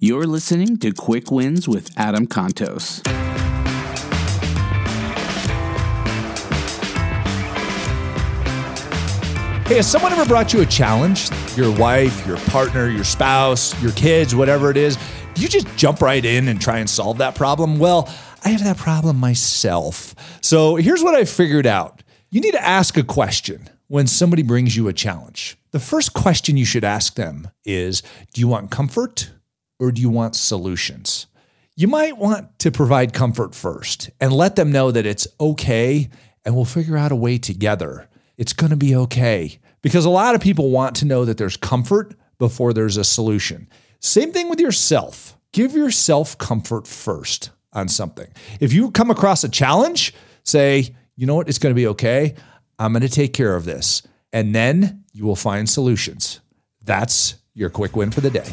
You're listening to Quick Wins with Adam Contos. Hey, has someone ever brought you a challenge? Your wife, your partner, your spouse, your kids, whatever it is. Do you just jump right in and try and solve that problem? Well, I have that problem myself. So here's what I figured out you need to ask a question when somebody brings you a challenge. The first question you should ask them is Do you want comfort or do you want solutions? You might want to provide comfort first and let them know that it's okay and we'll figure out a way together it's going to be okay. Because a lot of people want to know that there's comfort before there's a solution. Same thing with yourself. Give yourself comfort first on something. If you come across a challenge, say, you know what, it's going to be okay. I'm going to take care of this. And then you will find solutions. That's your quick win for the day.